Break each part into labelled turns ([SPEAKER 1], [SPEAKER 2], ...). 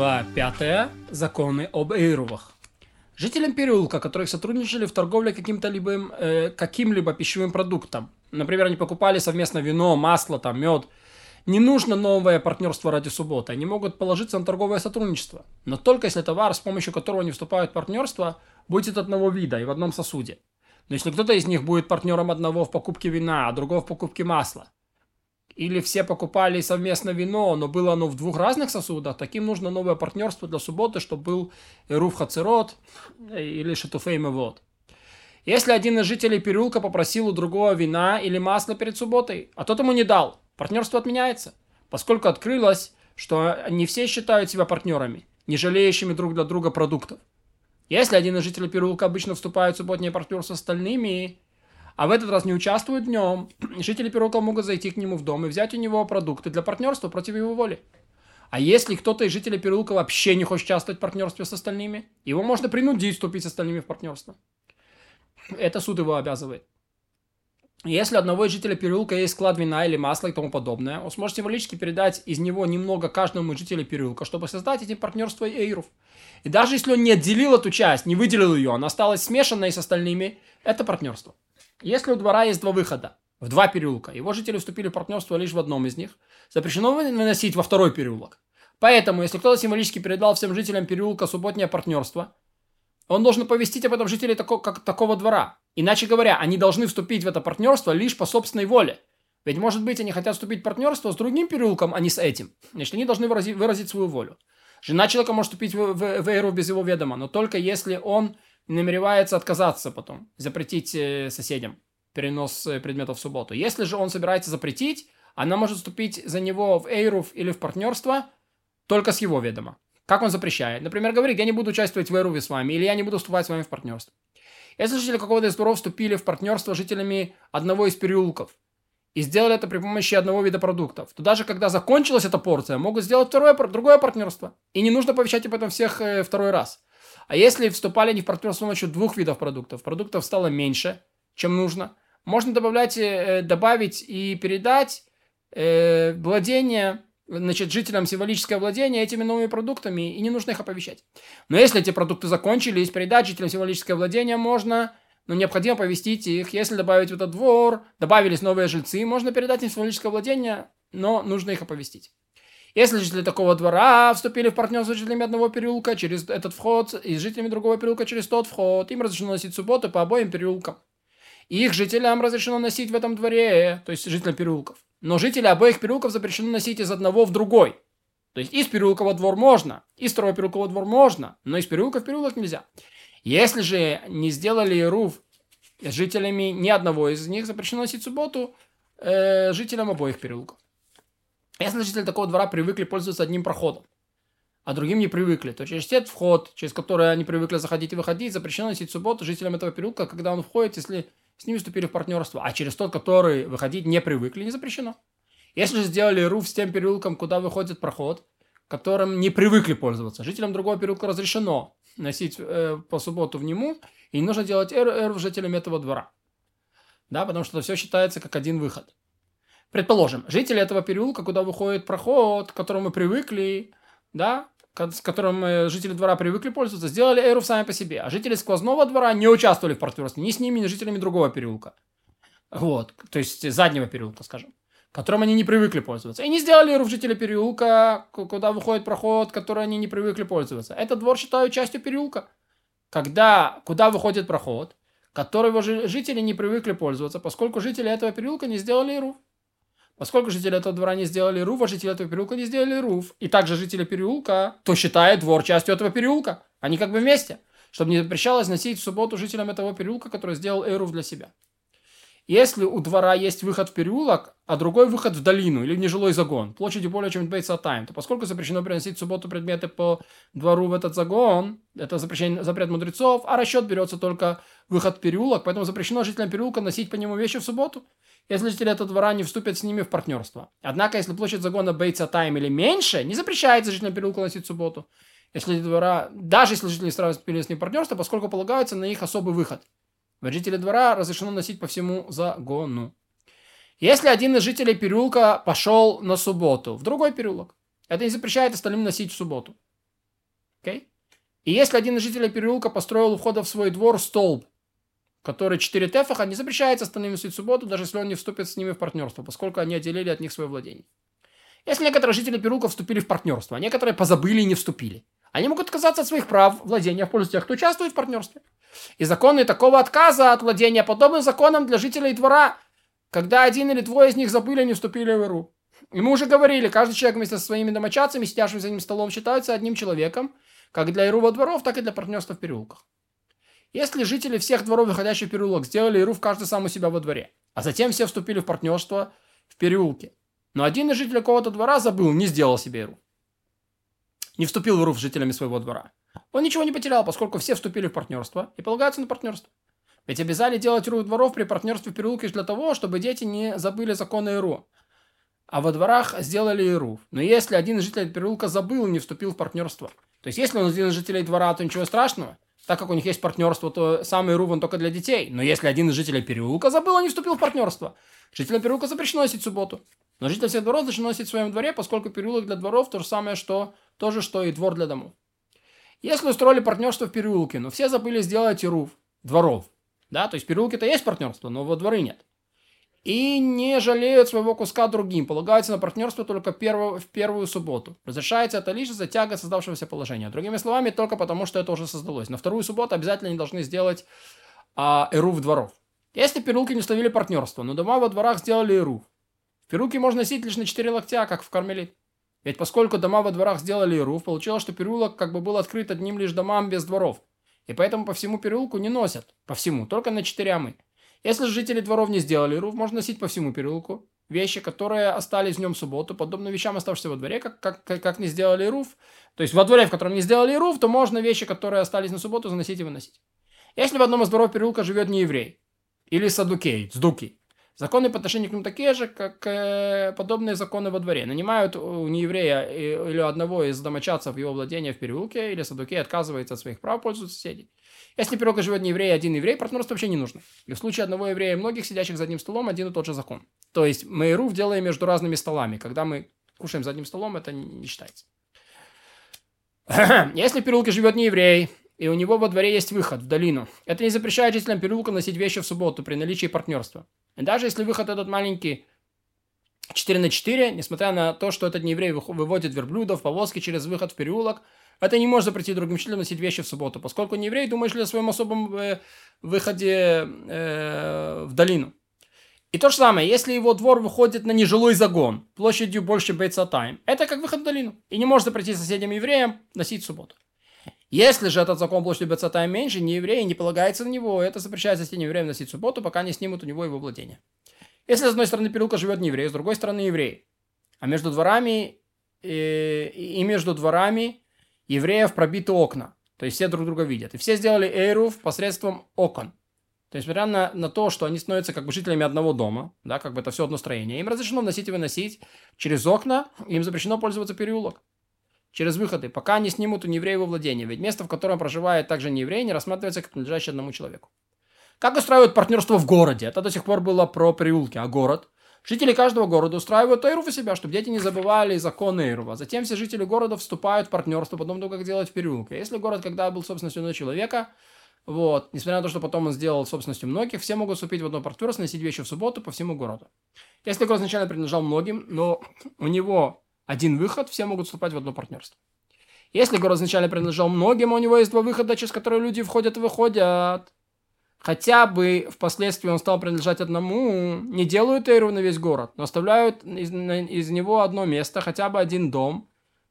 [SPEAKER 1] Глава 5. Законы об эйрувах. Жителям переулка, которые сотрудничали в торговле каким-то либо, э, каким-либо пищевым продуктом, например, они покупали совместно вино, масло, там, мед, не нужно новое партнерство ради субботы. Они могут положиться на торговое сотрудничество. Но только если товар, с помощью которого они вступают в партнерство, будет одного вида и в одном сосуде. Но если кто-то из них будет партнером одного в покупке вина, а другого в покупке масла, или все покупали совместно вино, но было оно в двух разных сосудах, таким нужно новое партнерство для субботы, чтобы был Руф Хацерот или Шатуфей Мевод. Если один из жителей переулка попросил у другого вина или масла перед субботой, а тот ему не дал, партнерство отменяется, поскольку открылось, что не все считают себя партнерами, не жалеющими друг для друга продуктов. Если один из жителей переулка обычно вступает в субботнее партнерство с остальными, а в этот раз не участвуют в нем, жители Перука могут зайти к нему в дом и взять у него продукты для партнерства против его воли. А если кто-то из жителей переулка вообще не хочет участвовать в партнерстве с остальными, его можно принудить вступить с остальными в партнерство. Это суд его обязывает. Если у одного из жителей переулка есть склад вина или масла и тому подобное, он сможет символически передать из него немного каждому из жителей переулка, чтобы создать эти партнерства эйров. И даже если он не отделил эту часть, не выделил ее, она осталась смешанной с остальными, это партнерство. Если у двора есть два выхода, в два переулка, его жители вступили в партнерство лишь в одном из них, запрещено выносить во второй переулок. Поэтому, если кто-то символически передал всем жителям переулка субботнее партнерство, он должен повестить об этом жителей тако, как, такого двора. Иначе говоря, они должны вступить в это партнерство лишь по собственной воле. Ведь, может быть, они хотят вступить в партнерство с другим переулком, а не с этим. Значит, они должны выразить, выразить свою волю. Жена человека может вступить в, в, в эру без его ведома, но только если он намеревается отказаться потом, запретить э, соседям перенос э, предметов в субботу. Если же он собирается запретить, она может вступить за него в эйруф или в партнерство только с его ведома. Как он запрещает? Например, говорит, я не буду участвовать в эйруфе с вами, или я не буду вступать с вами в партнерство. Если жители какого-то из дворов вступили в партнерство с жителями одного из переулков, и сделали это при помощи одного вида продуктов, то даже когда закончилась эта порция, могут сделать второе, другое партнерство. И не нужно повещать об этом всех э, второй раз. А если вступали они в партнерство с помощью двух видов продуктов, продуктов стало меньше, чем нужно, можно добавлять, э, добавить и передать э, владение, значит, жителям символическое владение этими новыми продуктами, и не нужно их оповещать. Но если эти продукты закончились, передать жителям символическое владение можно, но необходимо повестить их. Если добавить в этот двор, добавились новые жильцы, можно передать им символическое владение, но нужно их оповестить. Если жители такого двора вступили в партнерство с жителями одного переулка через этот вход и с жителями другого переулка через тот вход, им разрешено носить субботу по обоим переулкам. Их жителям разрешено носить в этом дворе, то есть жителям переулков. Но жители обоих переулков запрещено носить из одного в другой. То есть из переулка во двор можно, из второго переулка во двор можно, но из переулка в переулок нельзя. Если же не сделали руф жителями ни одного из них, запрещено носить субботу э, жителям обоих переулков. Если жители такого двора привыкли пользоваться одним проходом, а другим не привыкли, то через этот вход, через который они привыкли заходить и выходить, запрещено носить субботу жителям этого переулка, когда он входит, если с ними вступили в партнерство, а через тот, который выходить не привыкли, не запрещено. Если же сделали руф с тем переулком, куда выходит проход, которым не привыкли пользоваться, жителям другого переулка разрешено носить э, по субботу в нему, и не нужно делать эр, эр жителям этого двора. Да, потому что все считается как один выход. Предположим, жители этого переулка, куда выходит проход, к которому мы привыкли, да, с которым э, жители двора привыкли пользоваться, сделали эру сами по себе. А жители сквозного двора не участвовали в партнерстве ни с ними, ни с жителями другого переулка. Вот, то есть заднего переулка, скажем, которым они не привыкли пользоваться. И не сделали эру в жители переулка, куда выходит проход, который они не привыкли пользоваться. Этот двор считают частью переулка. Когда, куда выходит проход, который жители не привыкли пользоваться, поскольку жители этого переулка не сделали эру. Поскольку жители этого двора не сделали руф, а жители этого переулка не сделали руф, и также жители переулка, то считает двор частью этого переулка. Они как бы вместе. Чтобы не запрещалось носить в субботу жителям этого переулка, который сделал эруф для себя. Если у двора есть выход в переулок, а другой выход в долину или в нежилой загон, площадью более чем Бейт Сатайм, то поскольку запрещено приносить в субботу предметы по двору в этот загон, это запрещение, запрет мудрецов, а расчет берется только выход в переулок, поэтому запрещено жителям переулка носить по нему вещи в субботу если жители этого двора не вступят с ними в партнерство. Однако, если площадь загона Бейтса Тайм или меньше, не запрещается жителям переулка носить субботу. Если двора, даже если жители вступили с ним в партнерство, поскольку полагаются на их особый выход. Жители двора разрешено носить по всему загону. Если один из жителей переулка пошел на субботу в другой переулок, это не запрещает остальным носить в субботу. Okay? И если один из жителей переулка построил у входа в свой двор столб, который 4 тефаха, не запрещается остальным носить субботу, даже если он не вступит с ними в партнерство, поскольку они отделили от них свое владение. Если некоторые жители переулка вступили в партнерство, а некоторые позабыли и не вступили, они могут отказаться от своих прав владения в пользу тех, кто участвует в партнерстве. И законы такого отказа от владения подобны законам для жителей двора, когда один или двое из них забыли и не вступили в Иру. И мы уже говорили, каждый человек вместе со своими домочадцами, сидящим за одним столом, считается одним человеком, как для Иру во дворов, так и для партнерства в переулках. Если жители всех дворов, выходящих в переулок, сделали Иру в каждый сам у себя во дворе, а затем все вступили в партнерство в переулке, но один из жителей какого-то двора забыл, не сделал себе Иру, не вступил в Иру с жителями своего двора, он ничего не потерял, поскольку все вступили в партнерство и полагаются на партнерство. Ведь обязали делать Иру дворов при партнерстве в переулке для того, чтобы дети не забыли законы Иру, а во дворах сделали Иру. Но если один из жителей переулка забыл и не вступил в партнерство, то есть если он один из жителей двора, то ничего страшного, так как у них есть партнерство, то самый он только для детей. Но если один из жителей переулка забыл и не вступил в партнерство, жителям переулка запрещено носить субботу. Но жители всех дворов запрещено носить в своем дворе, поскольку переулок для дворов то же самое, что то же, что и двор для домов. Если устроили партнерство в переулке, но все забыли сделать Ирув, дворов, да, то есть в переулке-то есть партнерство, но во дворы нет и не жалеют своего куска другим, полагаются на партнерство только первую, в первую субботу. Разрешается это лишь за тяга создавшегося положения. Другими словами, только потому, что это уже создалось. На вторую субботу обязательно они должны сделать а, эрув дворов. Если переулки не установили партнерство, но дома во дворах сделали эрув. В переулке можно носить лишь на 4 локтя, как в Кармелит. Ведь поскольку дома во дворах сделали эрув, получилось, что переулок как бы был открыт одним лишь домам без дворов. И поэтому по всему переулку не носят. По всему, только на 4 амы. Если жители дворов не сделали руф, можно носить по всему переулку. Вещи, которые остались в нем в субботу, подобно вещам, оставшимся во дворе, как, как, как, как не сделали руф. То есть во дворе, в котором не сделали руф, то можно вещи, которые остались на субботу, заносить и выносить. Если в одном из дворов переулка живет не еврей, или садукей, сдуки, Законы по отношению к ним такие же, как э, подобные законы во дворе. Нанимают у нееврея или одного из домочадцев его владения в переулке, или садуки отказывается от своих прав пользу соседей. Если переулка живет не еврей, один еврей, партнерство вообще не нужно. И в случае одного еврея и многих сидящих за одним столом один и тот же закон. То есть мы руф делаем между разными столами. Когда мы кушаем за одним столом, это не считается. Если в переулке живет не еврей, и у него во дворе есть выход в долину. Это не запрещает жителям переулка носить вещи в субботу при наличии партнерства. И даже если выход этот маленький 4 на 4, несмотря на то, что этот нееврей выводит верблюдов, повозки через выход в переулок, это не может запретить другим жителям носить вещи в субботу, поскольку нееврей думает ли о своем особом э, выходе э, в долину. И то же самое, если его двор выходит на нежилой загон площадью больше Бейцатайм, это как выход в долину. И не может запретить соседям евреям носить в субботу. Если же этот закон площадью Бейцатайм меньше, не евреи не полагается на него, это запрещает соседям евреям носить субботу, пока не снимут у него его владение. Если с одной стороны переулка живет не еврей, с другой стороны еврей, а между дворами и, и между дворами евреев пробиты окна. То есть все друг друга видят. И все сделали эйруф посредством окон. То есть, несмотря на, на то, что они становятся как бы жителями одного дома, да, как бы это все одно строение, им разрешено вносить и выносить через окна, им запрещено пользоваться переулок. Через выходы, пока не снимут у нееврея его владение, ведь место, в котором проживает также не еврей, не рассматривается как принадлежащее одному человеку. Как устраивают партнерство в городе? Это до сих пор было про переулки, а город – Жители каждого города устраивают Эйрув у себя, чтобы дети не забывали закон Эйрува. Затем все жители города вступают в партнерство, потом думают, как делать в переулке. Если город когда был собственностью одного человека, вот, несмотря на то, что потом он сделал собственностью многих, все могут вступить в одно партнерство, носить вещи в субботу по всему городу. Если город изначально принадлежал многим, но у него один выход, все могут вступать в одно партнерство. Если город изначально принадлежал многим, а у него есть два выхода, через которые люди входят и выходят, хотя бы впоследствии он стал принадлежать одному, не делают эйру на весь город, но оставляют из, из него одно место, хотя бы один дом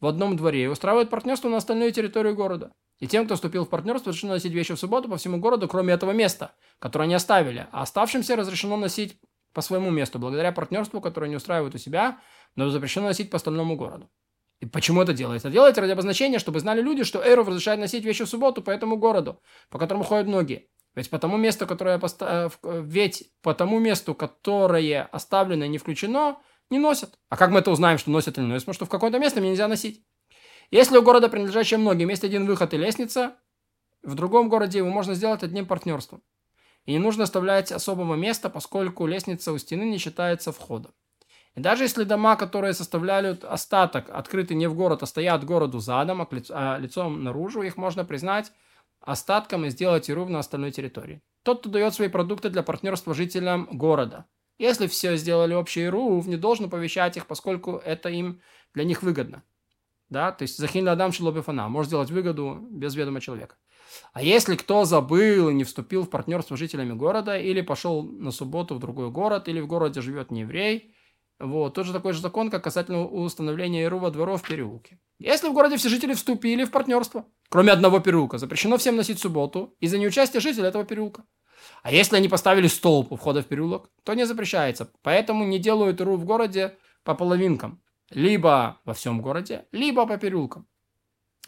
[SPEAKER 1] в одном дворе и устраивают партнерство на остальную территорию города. И тем, кто вступил в партнерство, разрешено носить вещи в субботу по всему городу, кроме этого места, которое они оставили. А оставшимся разрешено носить по своему месту, благодаря партнерству, которое они устраивают у себя, но запрещено носить по остальному городу. И почему это делается? Делается ради обозначения, чтобы знали люди, что Эру разрешает носить вещи в субботу по этому городу, по которому ходят многие. Ведь по тому месту, которое поста... Э, ведь по тому месту, которое оставлено и не включено, не носят. А как мы это узнаем, что носят или не носят? Потому что в какое-то место мне нельзя носить. Если у города, принадлежащего многим, есть один выход и лестница, в другом городе его можно сделать одним партнерством. И не нужно оставлять особого места, поскольку лестница у стены не считается входом. И даже если дома, которые составляют остаток, открыты не в город, а стоят городу задом, а лицом наружу, их можно признать остатком и сделать иру на остальной территории. Тот, кто дает свои продукты для партнерства жителям города. Если все сделали общий ирув, не должен повещать их, поскольку это им для них выгодно. Да, то есть захин адам шилобифана может сделать выгоду без ведома человека. А если кто забыл и не вступил в партнерство с жителями города, или пошел на субботу в другой город, или в городе живет не еврей, вот, тот же такой же закон, как касательно установления Ирува дворов в переулке. Если в городе все жители вступили в партнерство, кроме одного переулка, запрещено всем носить субботу из-за неучастия жителей этого переулка. А если они поставили столб у входа в переулок, то не запрещается. Поэтому не делают Иру в городе по половинкам. Либо во всем городе, либо по переулкам.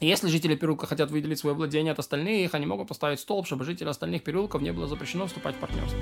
[SPEAKER 1] Если жители переулка хотят выделить свое владение от остальных, они могут поставить столб, чтобы жители остальных переулков не было запрещено вступать в партнерство.